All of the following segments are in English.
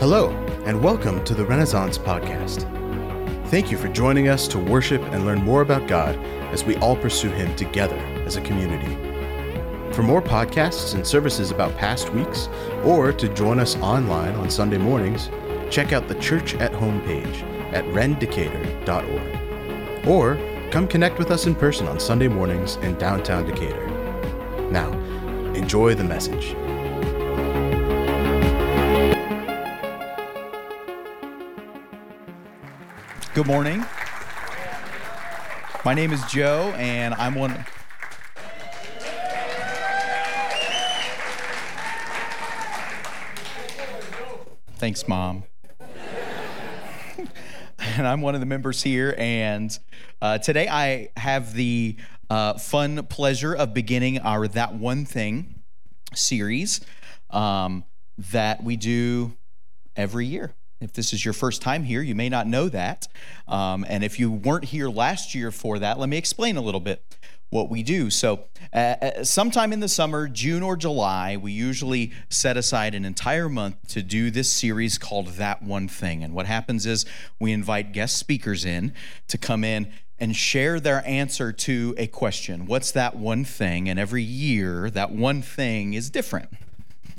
Hello, and welcome to the Renaissance Podcast. Thank you for joining us to worship and learn more about God as we all pursue Him together as a community. For more podcasts and services about past weeks, or to join us online on Sunday mornings, check out the Church at Home page at rendecatur.org. Or come connect with us in person on Sunday mornings in downtown Decatur. Now, enjoy the message. Good morning. My name is Joe, and I'm one. Thanks, Mom. and I'm one of the members here. And uh, today I have the uh, fun pleasure of beginning our That One Thing series um, that we do every year. If this is your first time here, you may not know that. Um, and if you weren't here last year for that, let me explain a little bit what we do. So, uh, uh, sometime in the summer, June or July, we usually set aside an entire month to do this series called That One Thing. And what happens is we invite guest speakers in to come in and share their answer to a question What's that one thing? And every year, that one thing is different.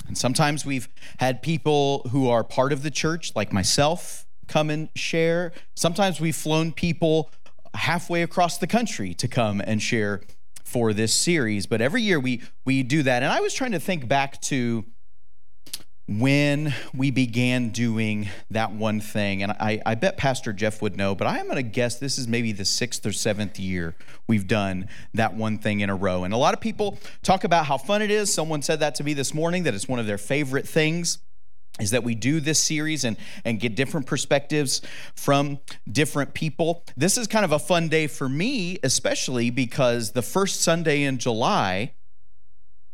And sometimes we've had people who are part of the church, like myself, come and share. Sometimes we've flown people halfway across the country to come and share for this series. But every year we we do that. And I was trying to think back to when we began doing that one thing. And I, I bet Pastor Jeff would know, but I am going to guess this is maybe the sixth or seventh year we've done that one thing in a row. And a lot of people talk about how fun it is. Someone said that to me this morning, that it's one of their favorite things is that we do this series and, and get different perspectives from different people. This is kind of a fun day for me, especially because the first Sunday in July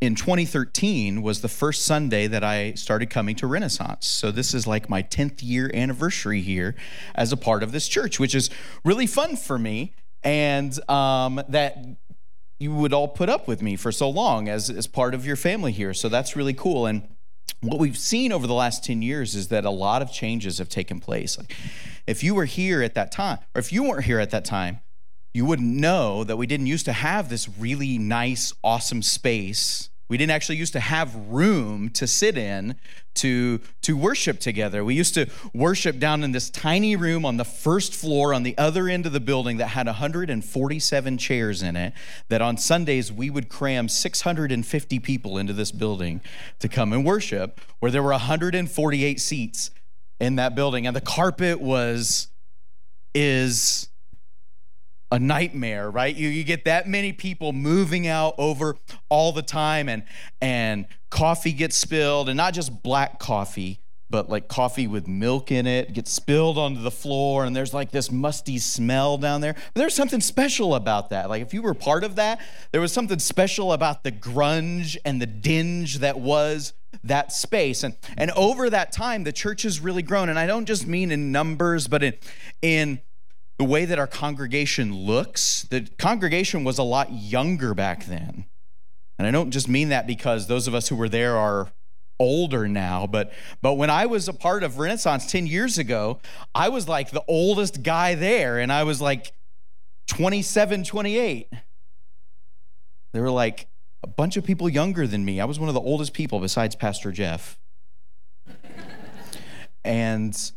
in 2013 was the first Sunday that I started coming to Renaissance. So this is like my 10th year anniversary here as a part of this church, which is really fun for me. And um, that you would all put up with me for so long as, as part of your family here. So that's really cool. And what we've seen over the last 10 years is that a lot of changes have taken place. Like if you were here at that time, or if you weren't here at that time, you wouldn't know that we didn't used to have this really nice, awesome space. We didn't actually used to have room to sit in to, to worship together. We used to worship down in this tiny room on the first floor on the other end of the building that had 147 chairs in it. That on Sundays we would cram 650 people into this building to come and worship, where there were 148 seats in that building. And the carpet was, is, a nightmare, right? You, you get that many people moving out over all the time and and coffee gets spilled and not just black coffee, but like coffee with milk in it gets spilled onto the floor and there's like this musty smell down there. But there's something special about that. Like if you were part of that, there was something special about the grunge and the dinge that was that space. And and over that time the church has really grown and I don't just mean in numbers but in in the way that our congregation looks, the congregation was a lot younger back then. And I don't just mean that because those of us who were there are older now, but but when I was a part of Renaissance 10 years ago, I was like the oldest guy there and I was like 27, 28. There were like a bunch of people younger than me. I was one of the oldest people besides Pastor Jeff. and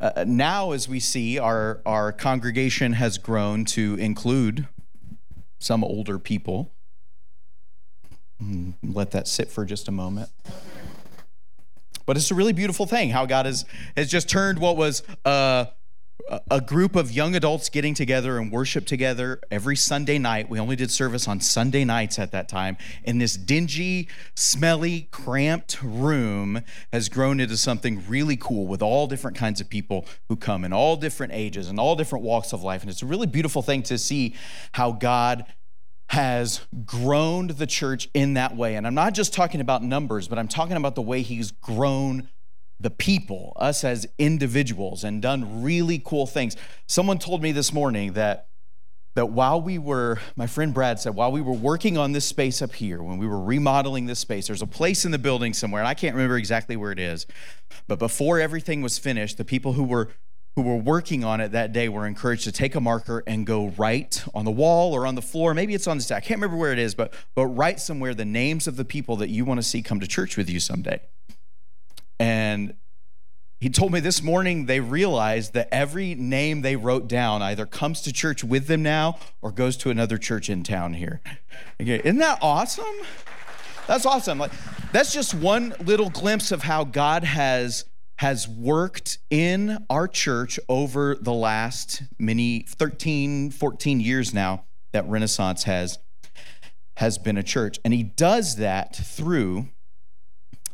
uh, now, as we see, our, our congregation has grown to include some older people. Hmm, let that sit for just a moment. But it's a really beautiful thing how God has, has just turned what was uh, a group of young adults getting together and worship together every Sunday night. We only did service on Sunday nights at that time. In this dingy, smelly, cramped room has grown into something really cool with all different kinds of people who come in all different ages and all different walks of life. And it's a really beautiful thing to see how God has grown the church in that way. And I'm not just talking about numbers, but I'm talking about the way he's grown the people, us as individuals, and done really cool things. Someone told me this morning that that while we were, my friend Brad said, while we were working on this space up here, when we were remodeling this space, there's a place in the building somewhere, and I can't remember exactly where it is, but before everything was finished, the people who were who were working on it that day were encouraged to take a marker and go write on the wall or on the floor. Maybe it's on the stack. I can't remember where it is, but but write somewhere the names of the people that you want to see come to church with you someday. And he told me this morning they realized that every name they wrote down either comes to church with them now or goes to another church in town here. Okay, isn't that awesome? That's awesome. Like that's just one little glimpse of how God has has worked in our church over the last many 13, 14 years now that Renaissance has has been a church. And he does that through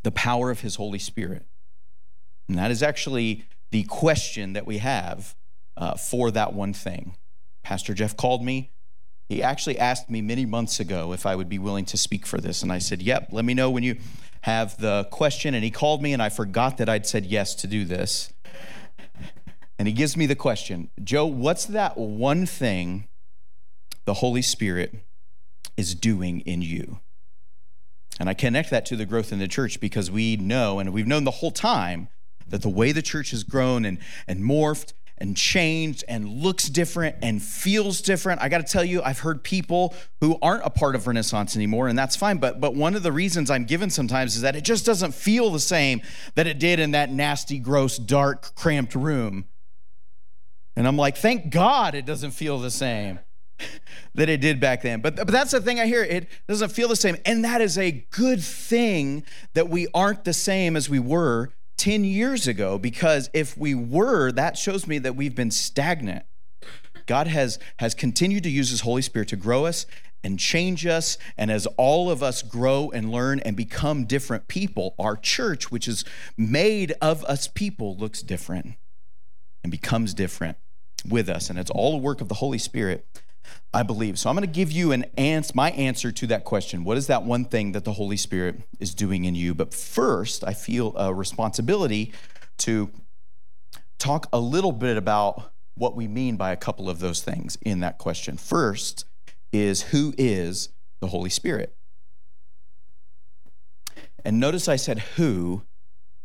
the power of his Holy Spirit. And that is actually the question that we have uh, for that one thing. Pastor Jeff called me. He actually asked me many months ago if I would be willing to speak for this. And I said, Yep, let me know when you have the question. And he called me, and I forgot that I'd said yes to do this. And he gives me the question Joe, what's that one thing the Holy Spirit is doing in you? And I connect that to the growth in the church because we know, and we've known the whole time, that the way the church has grown and, and morphed and changed and looks different and feels different. I got to tell you, I've heard people who aren't a part of Renaissance anymore, and that's fine. But but one of the reasons I'm given sometimes is that it just doesn't feel the same that it did in that nasty, gross, dark, cramped room. And I'm like, thank God it doesn't feel the same that it did back then. But, but that's the thing I hear. It doesn't feel the same. And that is a good thing that we aren't the same as we were 10 years ago because if we were, that shows me that we've been stagnant. God has, has continued to use His Holy Spirit to grow us and change us. And as all of us grow and learn and become different people, our church, which is made of us people, looks different and becomes different with us. And it's all the work of the Holy Spirit. I believe. So I'm going to give you an answer, my answer to that question. What is that one thing that the Holy Spirit is doing in you? But first, I feel a responsibility to talk a little bit about what we mean by a couple of those things in that question. First is who is the Holy Spirit? And notice I said who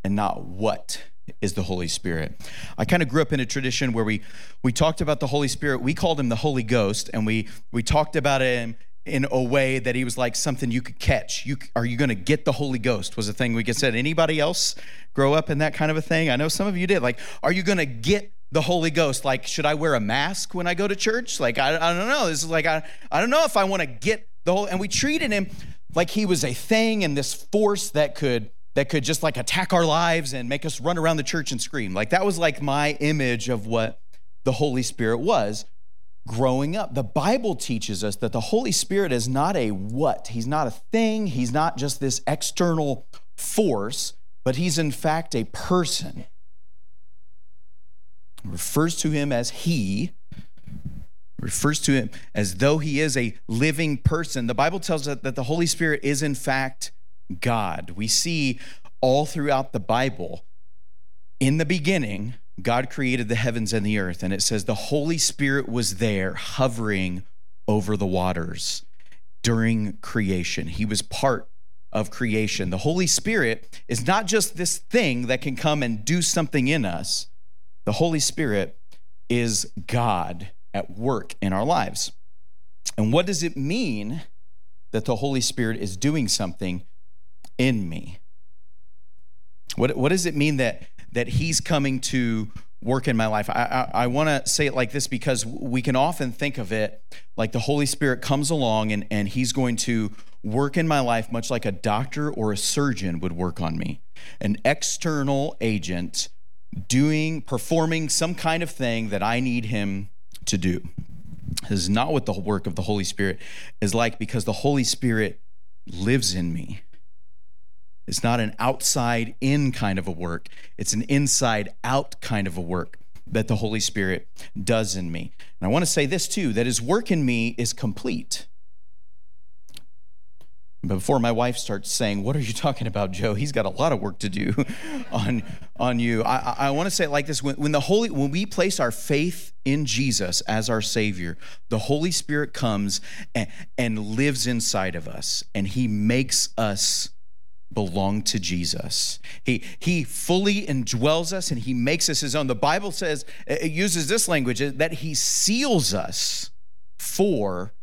and not what is the Holy Spirit. I kind of grew up in a tradition where we we talked about the Holy Spirit. We called him the Holy Ghost, and we we talked about him in a way that he was like something you could catch. You are you going to get the Holy Ghost was a thing we could said. Anybody else grow up in that kind of a thing? I know some of you did. Like, are you going to get the Holy Ghost? Like, should I wear a mask when I go to church? Like, I, I don't know. This is like I I don't know if I want to get the whole. And we treated him like he was a thing and this force that could that could just like attack our lives and make us run around the church and scream. Like that was like my image of what the Holy Spirit was growing up. The Bible teaches us that the Holy Spirit is not a what, He's not a thing, He's not just this external force, but He's in fact a person. It refers to Him as He, refers to Him as though He is a living person. The Bible tells us that the Holy Spirit is in fact God. We see all throughout the Bible, in the beginning, God created the heavens and the earth. And it says the Holy Spirit was there hovering over the waters during creation. He was part of creation. The Holy Spirit is not just this thing that can come and do something in us, the Holy Spirit is God at work in our lives. And what does it mean that the Holy Spirit is doing something in me? What, what does it mean that, that He's coming to work in my life? I, I, I want to say it like this because we can often think of it like the Holy Spirit comes along and, and He's going to work in my life much like a doctor or a surgeon would work on me. An external agent doing, performing some kind of thing that I need Him to do. This is not what the work of the Holy Spirit is like because the Holy Spirit lives in me. It's not an outside in kind of a work, it's an inside out kind of a work that the Holy Spirit does in me. And I want to say this too that his work in me is complete. But before my wife starts saying, What are you talking about, Joe? He's got a lot of work to do on, on you. I, I, want to say it like this when, when the Holy when we place our faith in Jesus as our Savior, the Holy Spirit comes and, and lives inside of us, and He makes us belong to Jesus. He he fully indwells us and he makes us his own. The Bible says it uses this language uh, that he seals us for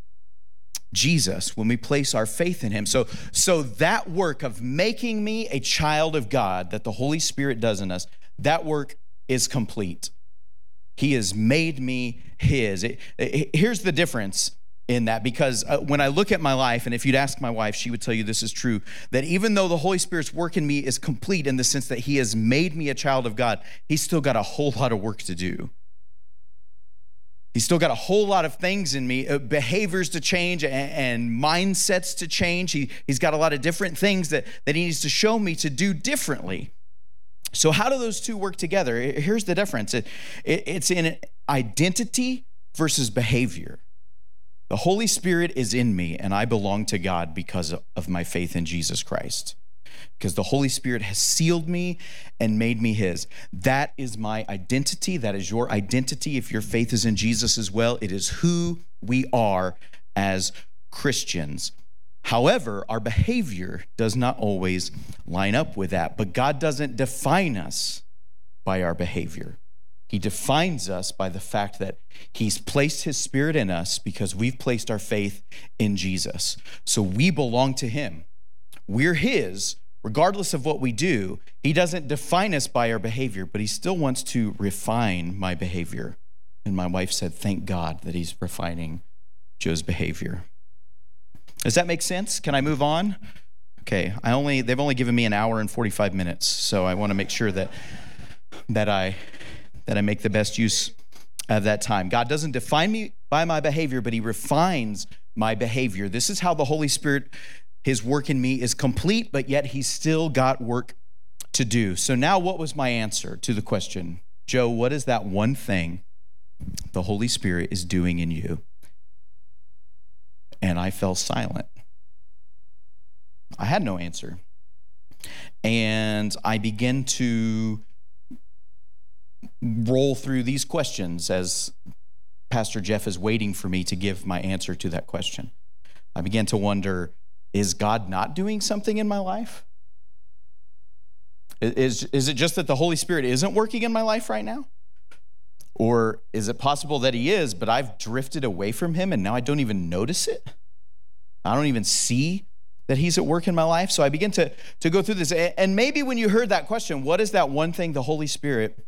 Jesus when we place our faith in him. So so that work of making me a child of God that the Holy Spirit does in us, that work is complete. He has made me his. It, it, here's the difference in that because uh, when I look at my life, and if you'd ask my wife, she would tell you this is true that even though the Holy Spirit's work in me is complete in the sense that He has made me a child of God, He's still got a whole lot of work to do. He's still got a whole lot of things in me, uh, behaviors to change and, and mindsets to change. He, he's got a lot of different things that, that he needs to show me to do differently. So, how do those two work together? Here's the difference it, it, it's in identity versus behavior. The Holy Spirit is in me, and I belong to God because of my faith in Jesus Christ. Because the Holy Spirit has sealed me and made me His. That is my identity. That is your identity. If your faith is in Jesus as well, it is who we are as Christians. However, our behavior does not always line up with that, but God doesn't define us by our behavior. He defines us by the fact that He's placed His Spirit in us because we've placed our faith in Jesus. So we belong to Him. We're His, regardless of what we do. He doesn't define us by our behavior, but He still wants to refine my behavior. And my wife said, Thank God that He's refining Joe's behavior. Does that make sense? Can I move on? Okay, I only they've only given me an hour and 45 minutes, so I want to make sure that that I that I make the best use of that time. God doesn't define me by my behavior, but He refines my behavior. This is how the Holy Spirit, His work in me is complete, but yet He's still got work to do. So now, what was my answer to the question? Joe, what is that one thing the Holy Spirit is doing in you? And I fell silent. I had no answer. And I began to roll through these questions as Pastor Jeff is waiting for me to give my answer to that question. I began to wonder is God not doing something in my life? Is, is it just that the Holy Spirit isn't working in my life right now? Or is it possible that He is, but I've drifted away from Him and now I don't even notice it? I don't even see that He's at work in my life. So I begin to, to go through this. And maybe when you heard that question, what is that one thing the Holy Spirit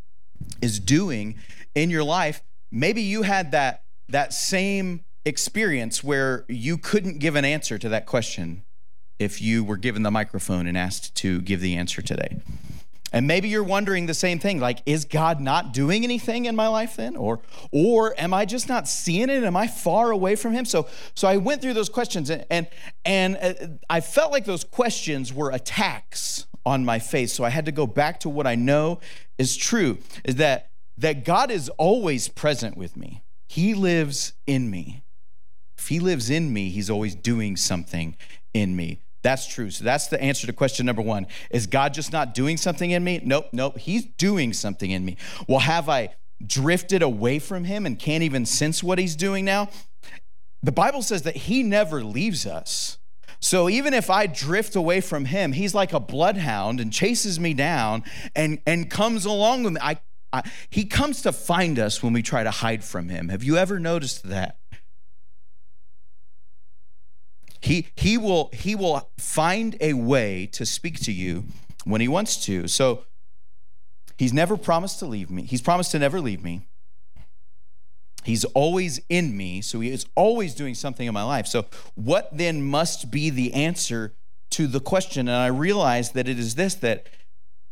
is doing in your life, maybe you had that that same experience where you couldn't give an answer to that question if you were given the microphone and asked to give the answer today. And maybe you're wondering the same thing like is God not doing anything in my life then or or am I just not seeing it am I far away from him? So so I went through those questions and and, and uh, I felt like those questions were attacks on my faith. So I had to go back to what I know is true is that that God is always present with me. He lives in me. If he lives in me, he's always doing something in me. That's true. So that's the answer to question number 1. Is God just not doing something in me? Nope, nope. He's doing something in me. Well, have I drifted away from him and can't even sense what he's doing now? The Bible says that he never leaves us. So even if I drift away from him, he's like a bloodhound and chases me down and, and comes along with me. I, I, he comes to find us when we try to hide from him. Have you ever noticed that? He, he, will, he will find a way to speak to you when he wants to. So he's never promised to leave me. He's promised to never leave me. He's always in me, so he is always doing something in my life. So, what then must be the answer to the question? And I realize that it is this that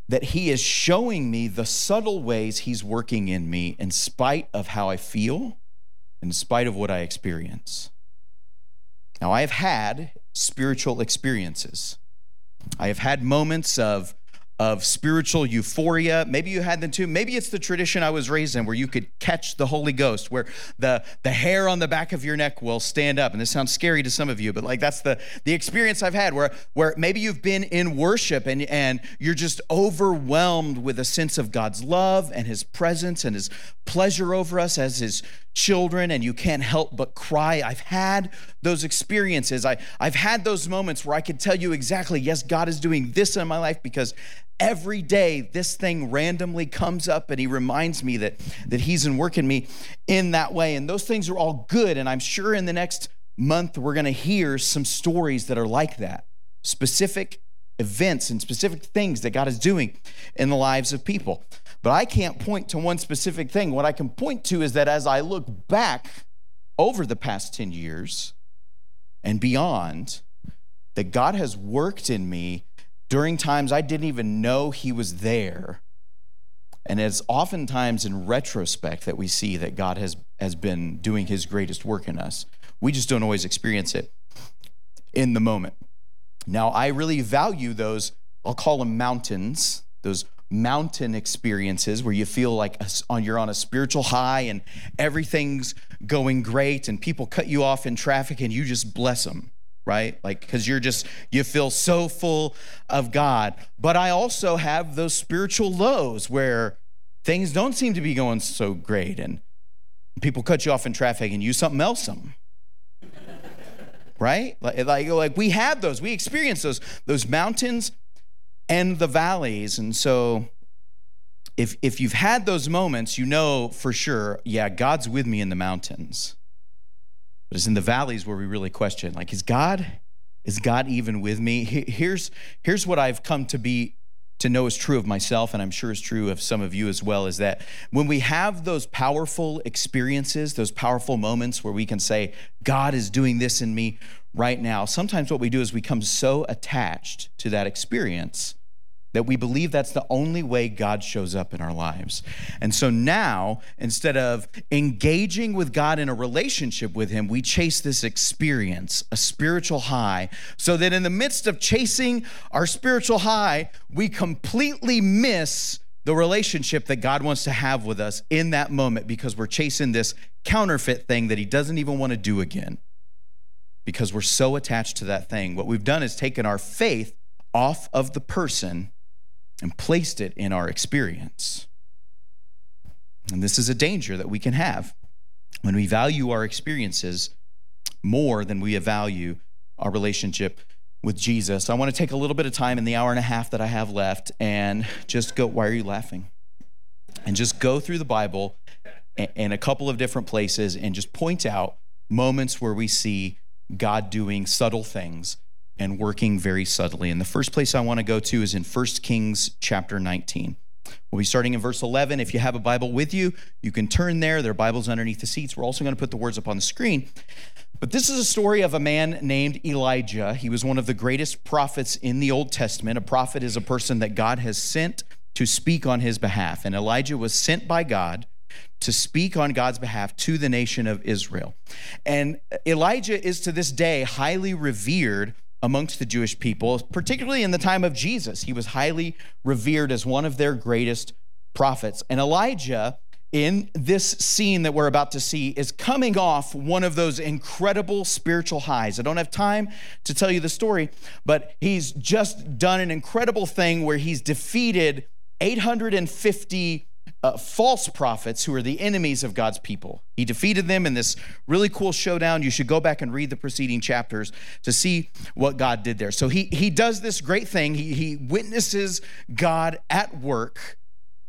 that he is showing me the subtle ways he's working in me in spite of how I feel, in spite of what I experience. Now, I have had spiritual experiences. I have had moments of of spiritual euphoria. Maybe you had them too. Maybe it's the tradition I was raised in where you could catch the Holy Ghost, where the, the hair on the back of your neck will stand up. And this sounds scary to some of you, but like that's the, the experience I've had where, where maybe you've been in worship and, and you're just overwhelmed with a sense of God's love and his presence and his pleasure over us as his children and you can't help but cry. I've had those experiences. I, I've had those moments where I could tell you exactly, yes, God is doing this in my life because every day this thing randomly comes up and he reminds me that that he's in working me in that way and those things are all good and i'm sure in the next month we're going to hear some stories that are like that specific events and specific things that god is doing in the lives of people but i can't point to one specific thing what i can point to is that as i look back over the past 10 years and beyond that god has worked in me during times I didn't even know he was there. And it's oftentimes in retrospect that we see that God has, has been doing his greatest work in us. We just don't always experience it in the moment. Now, I really value those, I'll call them mountains, those mountain experiences where you feel like on you're on a spiritual high and everything's going great and people cut you off in traffic and you just bless them right? Like, because you're just, you feel so full of God. But I also have those spiritual lows where things don't seem to be going so great and people cut you off in traffic and you something else them. right? Like, like, like we have those, we experience those, those mountains and the valleys. And so if, if you've had those moments, you know for sure, yeah, God's with me in the mountains. But it's in the valleys where we really question like, is God, is God even with me? Here's, here's what I've come to be to know is true of myself, and I'm sure is true of some of you as well, is that when we have those powerful experiences, those powerful moments where we can say, God is doing this in me right now, sometimes what we do is we become so attached to that experience that we believe that's the only way God shows up in our lives. And so now, instead of engaging with God in a relationship with Him, we chase this experience, a spiritual high, so that in the midst of chasing our spiritual high, we completely miss the relationship that God wants to have with us in that moment because we're chasing this counterfeit thing that He doesn't even want to do again. Because we're so attached to that thing. What we've done is taken our faith off of the person and placed it in our experience. And this is a danger that we can have when we value our experiences more than we value our relationship with Jesus. I want to take a little bit of time in the hour and a half that I have left and just go, why are you laughing? And just go through the Bible in a couple of different places and just point out moments where we see God doing subtle things and working very subtly. And the first place I want to go to is in 1 Kings chapter 19. We'll be starting in verse 11. If you have a Bible with you, you can turn there. There are Bibles underneath the seats. We're also going to put the words up on the screen. But this is a story of a man named Elijah. He was one of the greatest prophets in the Old Testament. A prophet is a person that God has sent to speak on his behalf. And Elijah was sent by God to speak on God's behalf to the nation of Israel. And Elijah is to this day highly revered amongst the Jewish people, particularly in the time of Jesus. He was highly revered as one of their greatest prophets. And Elijah, in this scene that we're about to see, is coming off one of those incredible spiritual highs. I don't have time to tell you the story, but he's just done an incredible thing where he's defeated 850 uh, false prophets who are the enemies of God's people. He defeated them in this really cool showdown. You should go back and read the preceding chapters to see what God did there. So he, he does this great thing. He, he witnesses God at work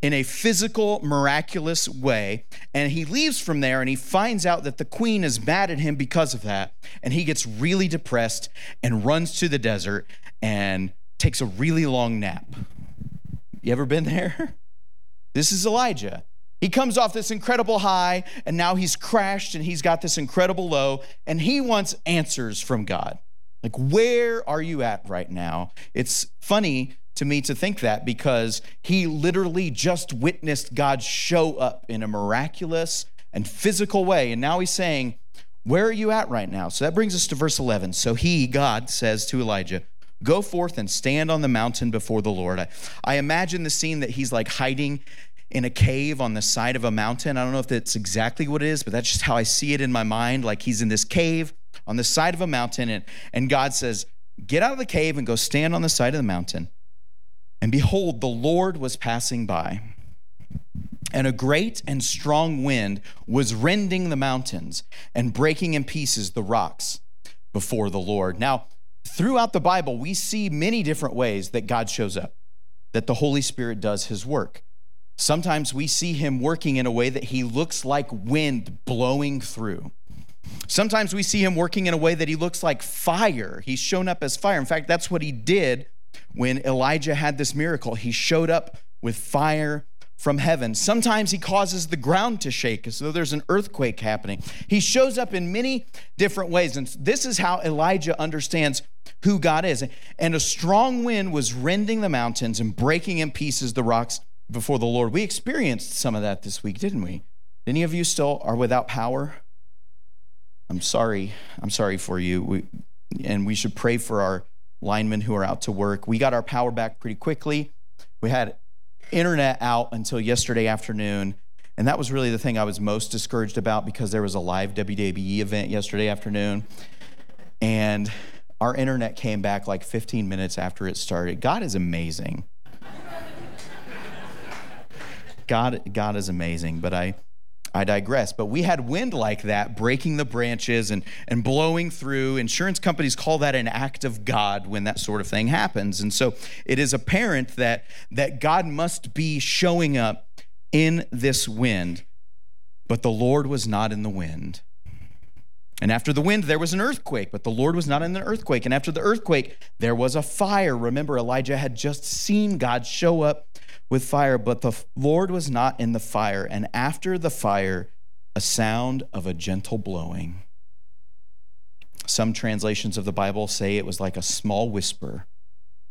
in a physical, miraculous way. And he leaves from there and he finds out that the queen is mad at him because of that. And he gets really depressed and runs to the desert and takes a really long nap. You ever been there? This is Elijah. He comes off this incredible high, and now he's crashed and he's got this incredible low, and he wants answers from God. Like, where are you at right now? It's funny to me to think that because he literally just witnessed God show up in a miraculous and physical way. And now he's saying, Where are you at right now? So that brings us to verse 11. So he, God, says to Elijah, Go forth and stand on the mountain before the Lord. I, I imagine the scene that he's like hiding in a cave on the side of a mountain. I don't know if that's exactly what it is, but that's just how I see it in my mind. Like he's in this cave on the side of a mountain, and, and God says, Get out of the cave and go stand on the side of the mountain. And behold, the Lord was passing by. And a great and strong wind was rending the mountains and breaking in pieces the rocks before the Lord. Now, throughout the Bible, we see many different ways that God shows up, that the Holy Spirit does his work. Sometimes we see him working in a way that he looks like wind blowing through. Sometimes we see him working in a way that he looks like fire. He's shown up as fire. In fact, that's what he did when Elijah had this miracle. He showed up with fire from heaven. Sometimes he causes the ground to shake as though there's an earthquake happening. He shows up in many different ways. And this is how Elijah understands who God is. And a strong wind was rending the mountains and breaking in pieces the rocks before the Lord. We experienced some of that this week, didn't we? Any of you still are without power? I'm sorry. I'm sorry for you. We, and we should pray for our linemen who are out to work. We got our power back pretty quickly. We had internet out until yesterday afternoon. And that was really the thing I was most discouraged about because there was a live WWE event yesterday afternoon. And our internet came back like 15 minutes after it started. God is amazing. God, God is amazing. But I, I digress. But we had wind like that, breaking the branches and, and blowing through. Insurance companies call that an act of God when that sort of thing happens. And so it is apparent that, that God must be showing up in this wind. But the Lord was not in the wind. And after the wind, there was an earthquake, but the Lord was not in the earthquake. And after the earthquake, there was a fire. Remember, Elijah had just seen God show up with fire, but the Lord was not in the fire. And after the fire, a sound of a gentle blowing. Some translations of the Bible say it was like a small whisper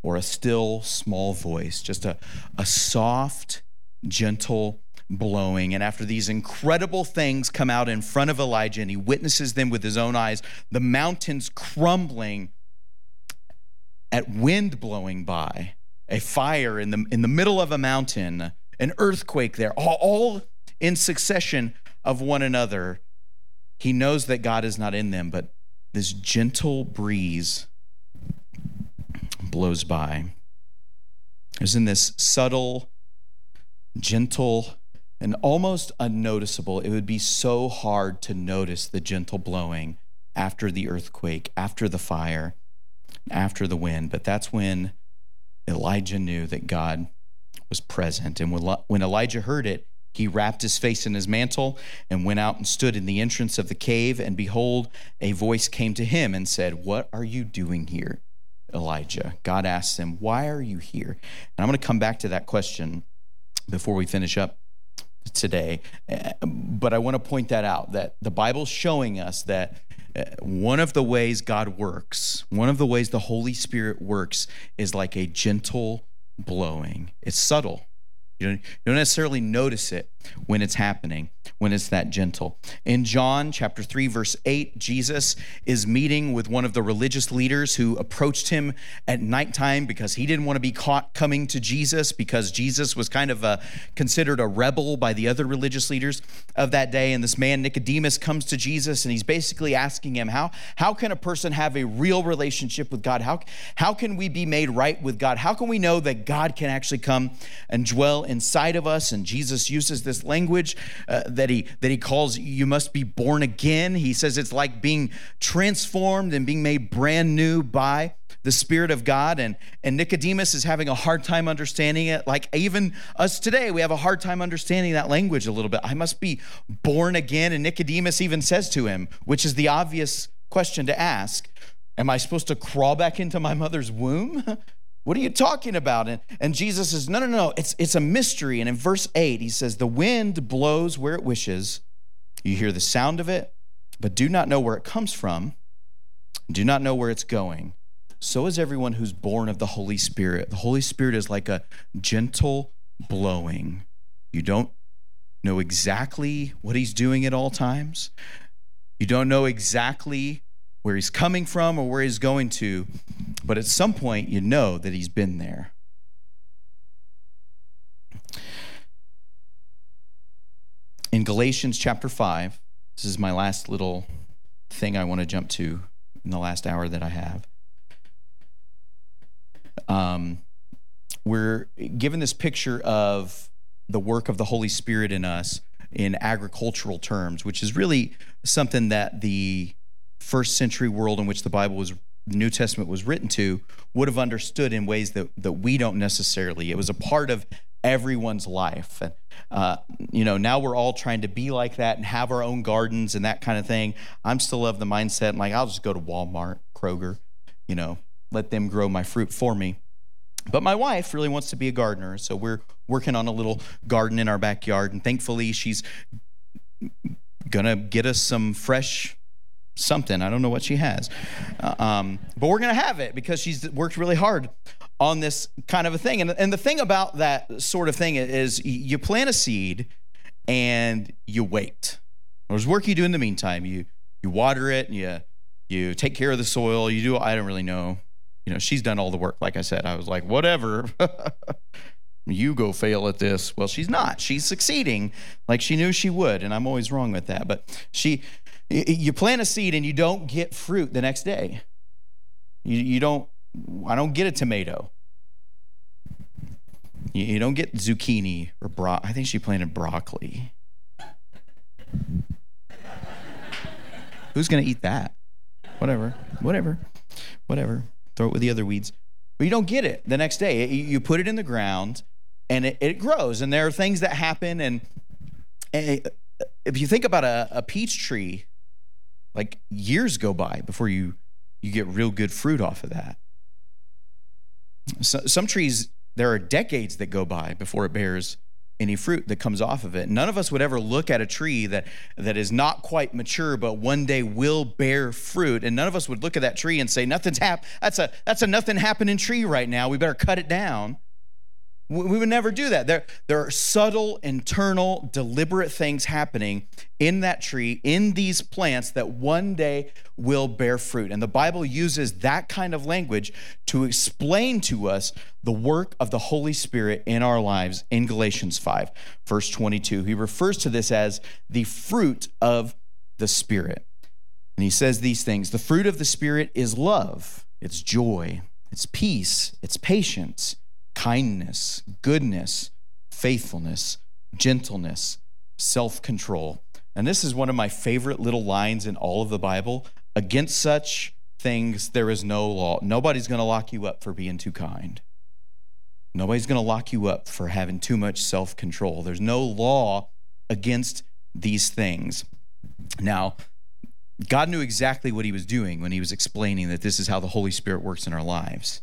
or a still small voice, just a, a soft, gentle blowing. And after these incredible things come out in front of Elijah and he witnesses them with his own eyes, the mountains crumbling at wind blowing by, a fire in the, in the middle of a mountain, an earthquake there, all, all in succession of one another. He knows that God is not in them, but this gentle breeze blows by. There's in this subtle, gentle, and almost unnoticeable. It would be so hard to notice the gentle blowing after the earthquake, after the fire, after the wind. But that's when Elijah knew that God was present. And when Elijah heard it, he wrapped his face in his mantle and went out and stood in the entrance of the cave. And behold, a voice came to him and said, What are you doing here, Elijah? God asked him, Why are you here? And I'm going to come back to that question before we finish up today. Uh, but I want to point that out that the Bible's showing us that uh, one of the ways God works, one of the ways the Holy Spirit works is like a gentle blowing. It's subtle. You don't, you don't necessarily notice it when it's happening, when it's that gentle. In John chapter 3, verse 8, Jesus is meeting with one of the religious leaders who approached him at nighttime because he didn't want to be caught coming to Jesus because Jesus was kind of a, considered a rebel by the other religious leaders of that day. And this man, Nicodemus, comes to Jesus and he's basically asking him, How, how can a person have a real relationship with God? How, how can we be made right with God? How can we know that God can actually come and dwell inside of us? And Jesus uses this language uh, that he that he calls you must be born again. He says it's like being transformed and being made brand new by the Spirit of God. And, and Nicodemus is having a hard time understanding it. Like even us today, we have a hard time understanding that language a little bit. I must be born again. And Nicodemus even says to him, which is the obvious question to ask Am I supposed to crawl back into my mother's womb? What are you talking about? And, and Jesus says, No, no, no, it's, it's a mystery. And in verse 8, he says, The wind blows where it wishes. You hear the sound of it, but do not know where it comes from, do not know where it's going. So is everyone who's born of the Holy Spirit. The Holy Spirit is like a gentle blowing. You don't know exactly what he's doing at all times. You don't know exactly where he's coming from or where he's going to, but at some point you know that he's been there. In Galatians chapter 5, this is my last little thing I want to jump to in the last hour that I have. Um, we're given this picture of the work of the Holy Spirit in us in agricultural terms, which is really something that the first century world in which the Bible was New Testament was written to would have understood in ways that, that we don't necessarily. It was a part of everyone's life. And, uh, you know, now we're all trying to be like that and have our own gardens and that kind of thing. I'm still of the mindset, like, I'll just go to Walmart, Kroger, you know, let them grow my fruit for me. But my wife really wants to be a gardener, so we're working on a little garden in our backyard. And thankfully, she's gonna get us some fresh something. I don't know what she has, uh, um, but we're gonna have it because she's worked really hard on this kind of a thing. And, and the thing about that sort of thing is, you plant a seed and you wait. There's work you do in the meantime. You you water it and you you take care of the soil. You do. I don't really know you know, she's done all the work. Like I said, I was like, whatever. you go fail at this. Well, she's not. She's succeeding like she knew she would. And I'm always wrong with that. But she, you plant a seed and you don't get fruit the next day. You, you don't, I don't get a tomato. You, you don't get zucchini or bro. I think she planted broccoli. Who's going to eat that? Whatever, whatever, whatever throw it with the other weeds. But you don't get it the next day. You put it in the ground and it, it grows. And there are things that happen. And, and uh, if you think about a, a peach tree, like years go by before you, you get real good fruit off of that. So, some trees, there are decades that go by before it bears any fruit that comes off of it. None of us would ever look at a tree that, that is not quite mature, but one day will bear fruit. And none of us would look at that tree and say, nothing's hap- that's a that's a nothing happening tree right now. We better cut it down. We would never do that. There, there are subtle, internal, deliberate things happening in that tree, in these plants that one day will bear fruit. And the Bible uses that kind of language to explain to us the work of the Holy Spirit in our lives in Galatians 5, verse 22. He refers to this as the fruit of the Spirit. And he says these things the fruit of the Spirit is love, it's joy, it's peace, it's patience kindness, goodness, faithfulness, gentleness, self control. And this is one of my favorite little lines in all of the Bible. Against such things, there is no law. Nobody's going to lock you up for being too kind. Nobody's going to lock you up for having too much self control. There's no law against these things. Now, God knew exactly what he was doing when he was explaining that this is how the Holy Spirit works in our lives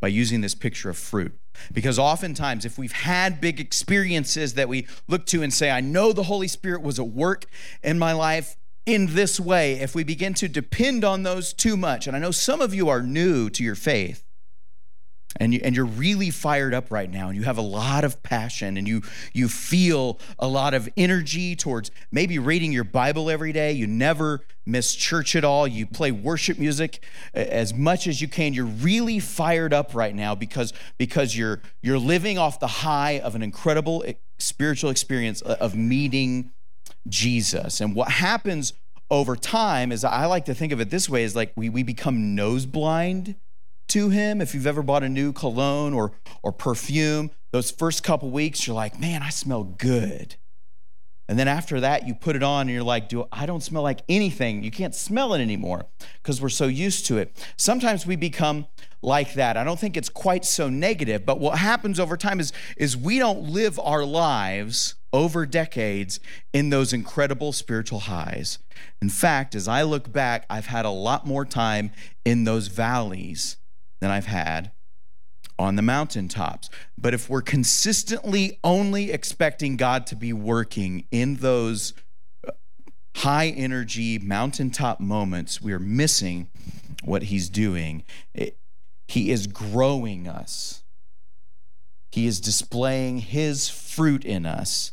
by using this picture of fruit. Because oftentimes, if we've had big experiences that we look to and say, I know the Holy Spirit was at work in my life in this way, if we begin to depend on those too much, and I know some of you are new to your faith, and, you, and you're really fired up right now and you have a lot of passion and you, you feel a lot of energy towards maybe reading your bible every day. You never miss church at all. You play worship music as much as you can. You're really fired up right now because because you're you're living off the high of an incredible spiritual experience uh, of meeting jesus. And what happens over time is i like to think of it this way is like we, we become nose blind to him. If you've ever bought a new cologne or, or perfume, those first couple weeks, you're like, man, I smell good. And then after that, you put it on and you're like, Do I don't smell like anything. You can't smell it anymore because we're so used to it. Sometimes we become like that. I don't think it's quite so negative, but what happens over time is, is we don't live our lives over decades in those incredible spiritual highs. In fact, as I look back, I've had a lot more time in those valleys than I've had on the mountaintops. But if we're consistently only expecting God to be working in those uh, high energy mountaintop moments, we're missing what He's doing. It, he is growing us, He is displaying His fruit in us.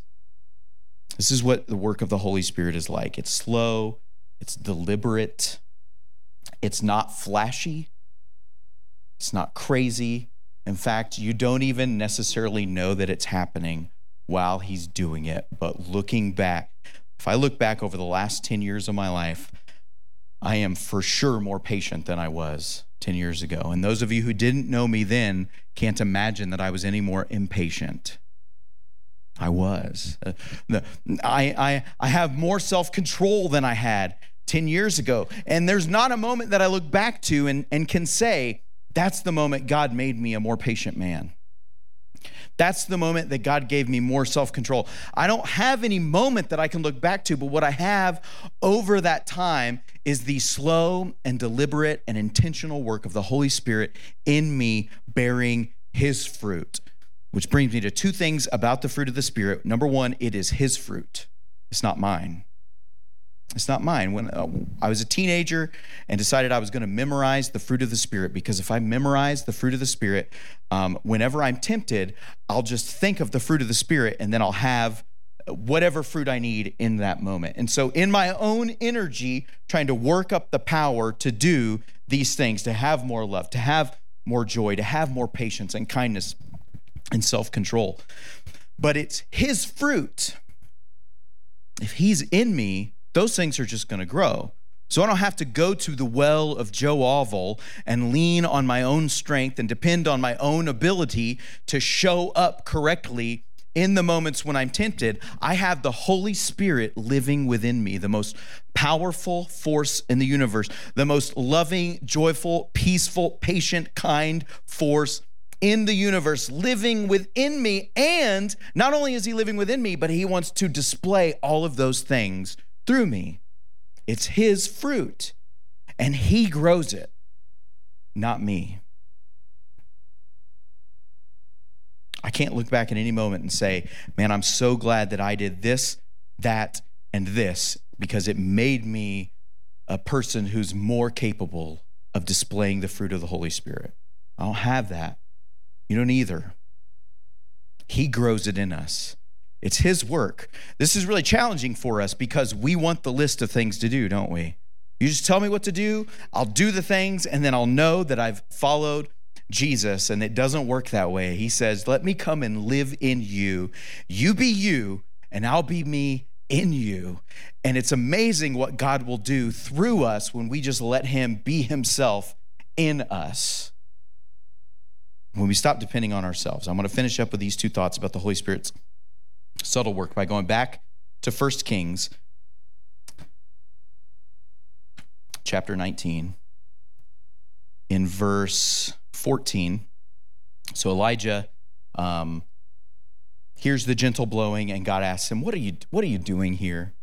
This is what the work of the Holy Spirit is like it's slow, it's deliberate, It's not flashy, it's not crazy. In fact, you don't even necessarily know that it's happening while he's doing it. But looking back, if I look back over the last 10 years of my life, I am for sure more patient than I was 10 years ago. And those of you who didn't know me then can't imagine that I was any more impatient. I was. Uh, I, I, I have more self control than I had 10 years ago. And there's not a moment that I look back to and, and can say, that's the moment God made me a more patient man. That's the moment that God gave me more self control. I don't have any moment that I can look back to, but what I have over that time is the slow and deliberate and intentional work of the Holy Spirit in me bearing his fruit. Which brings me to two things about the fruit of the Spirit. Number one, it is his fruit, it's not mine. It's not mine. When uh, I was a teenager and decided I was going to memorize the fruit of the Spirit, because if I memorize the fruit of the Spirit, um, whenever I'm tempted, I'll just think of the fruit of the Spirit and then I'll have whatever fruit I need in that moment. And so, in my own energy, trying to work up the power to do these things, to have more love, to have more joy, to have more patience and kindness and self control. But it's His fruit. If He's in me, those things are just going to grow. So I don't have to go to the well of Joe Auvil and lean on my own strength and depend on my own ability to show up correctly in the moments when I'm tempted. I have the Holy Spirit living within me, the most powerful force in the universe, the most loving, joyful, peaceful, patient, kind force in the universe living within me. And not only is he living within me, but he wants to display all of those things through me. It's his fruit, and he grows it, not me. I can't look back at any moment and say, man, I'm so glad that I did this, that, and this because it made me a person who's more capable of displaying the fruit of the Holy Spirit. I don't have that. You don't either. He grows it in us. It's His work. This is really challenging for us because we want the list of things to do, don't we? You just tell me what to do, I'll do the things, and then I'll know that I've followed Jesus. And it doesn't work that way. He says, Let me come and live in you. You be you, and I'll be me in you. And it's amazing what God will do through us when we just let Him be Himself in us. When we stop depending on ourselves. I'm going to finish up with these two thoughts about the Holy Spirit's subtle work by going back to 1 Kings chapter 19 in verse 14. So Elijah um, hears the gentle blowing, and God asks him, "What are you? What are you doing here?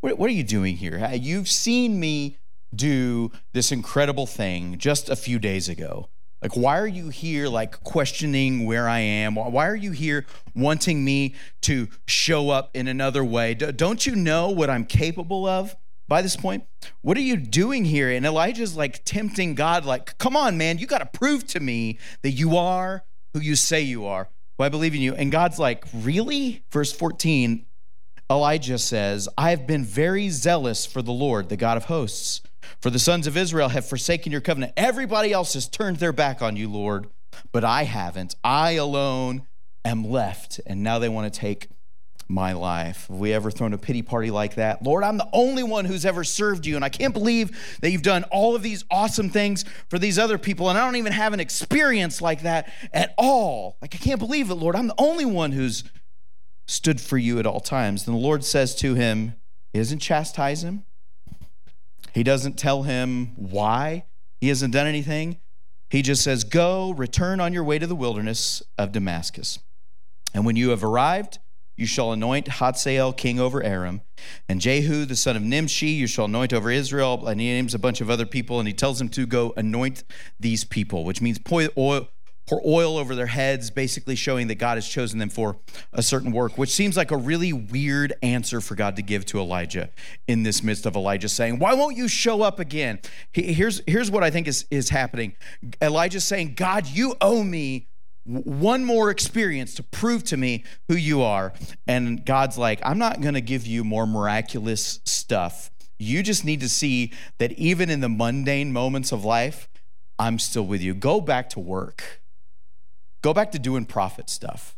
What, what are you doing here? You've seen me do this incredible thing just a few days ago. Like, why are you here, like, questioning where I am? Why are you here wanting me to show up in another way? Don't you know what I'm capable of by this point? What are you doing here? And Elijah's like tempting God, like, come on, man, you got to prove to me that you are who you say you are. Well, I believe in you. And God's like, really? Verse 14, Elijah says, I have been very zealous for the Lord, the God of hosts. For the sons of Israel have forsaken your covenant. Everybody else has turned their back on you, Lord, but I haven't. I alone am left, and now they want to take my life. Have we ever thrown a pity party like that? Lord, I'm the only one who's ever served you, and I can't believe that you've done all of these awesome things for these other people, and I don't even have an experience like that at all. Like, I can't believe it, Lord. I'm the only one who's stood for you at all times. And the Lord says to him, He doesn't chastise him, he doesn't tell him why he hasn't done anything. He just says, Go, return on your way to the wilderness of Damascus. And when you have arrived, you shall anoint Hazael king over Aram, and Jehu the son of Nimshi you shall anoint over Israel. And he names a bunch of other people, and he tells them to go anoint these people, which means pour oil, pour oil over their heads, basically showing that God has chosen them for a certain work, which seems like a really weird answer for God to give to Elijah in this midst of Elijah saying, Why won't you show up again? Here's, here's what I think is, is happening Elijah's saying, God, you owe me one more experience to prove to me who you are. And God's like, I'm not going to give you more miraculous stuff You just need to see that even in the mundane moments of life, I'm still with you. Go back to work. Go back to doing prophet stuff.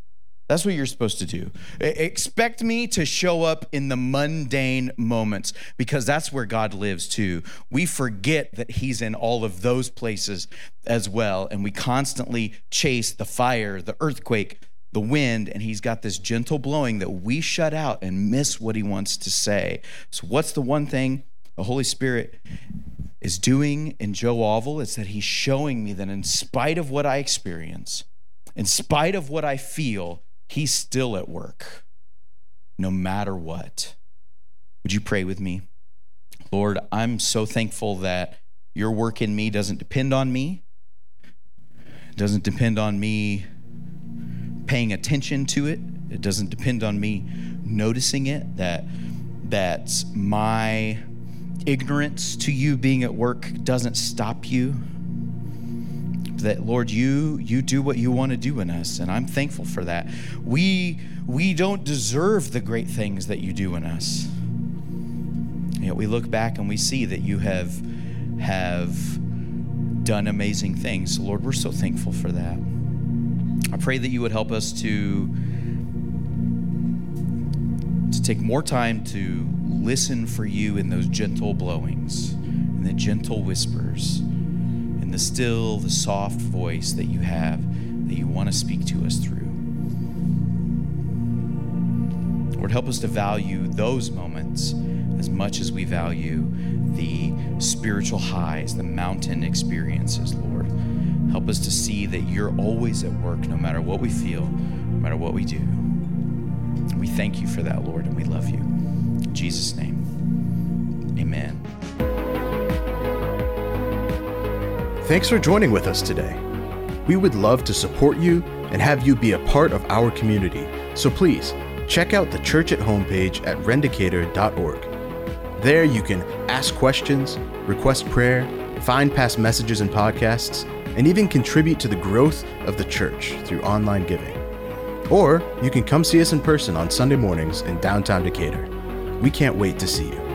That's what you're supposed to do. Expect me to show up in the mundane moments because that's where God lives too. We forget that He's in all of those places as well. And we constantly chase the fire, the earthquake, the wind, and He's got this gentle blowing that we shut out and miss what He wants to say. So, what's the one thing the Holy Spirit is doing in Joe Auvil? It's that He's showing me that in spite of what I experience, in spite of what I feel, He's still at work, no matter what. Would you pray with me? Lord, I'm so thankful that your work in me doesn't depend on me, it doesn't depend on me paying attention to it, it doesn't depend on me noticing it, that, that my ignorance to you being at work doesn't stop you that Lord, you you do what you want to do in us, and I'm thankful for that. We we don't deserve the great things that you do in us. Yet we look back and we see that you have have done amazing things. Lord, we're so thankful for that. I pray that you would help us to to take more time to listen for you in those gentle blowings, in the gentle whispers and the still, the soft voice that you have that you want to speak to us through. Lord, help us to value those moments as much as we value the spiritual highs, the mountain experiences, Lord. Help us to see that you're always at work no matter what we feel, no matter what we do. We thank you for that, Lord, and we love you. In Jesus' name, amen. Thanks for joining with us today. We would love to support you and have you be a part of our community, so please check out the church at homepage at rendicator.org. There you can ask questions, request prayer, find past messages and podcasts, and even contribute to the growth of the church through online giving. Or you can come see us in person on Sunday mornings in downtown Decatur. We can't wait to see you.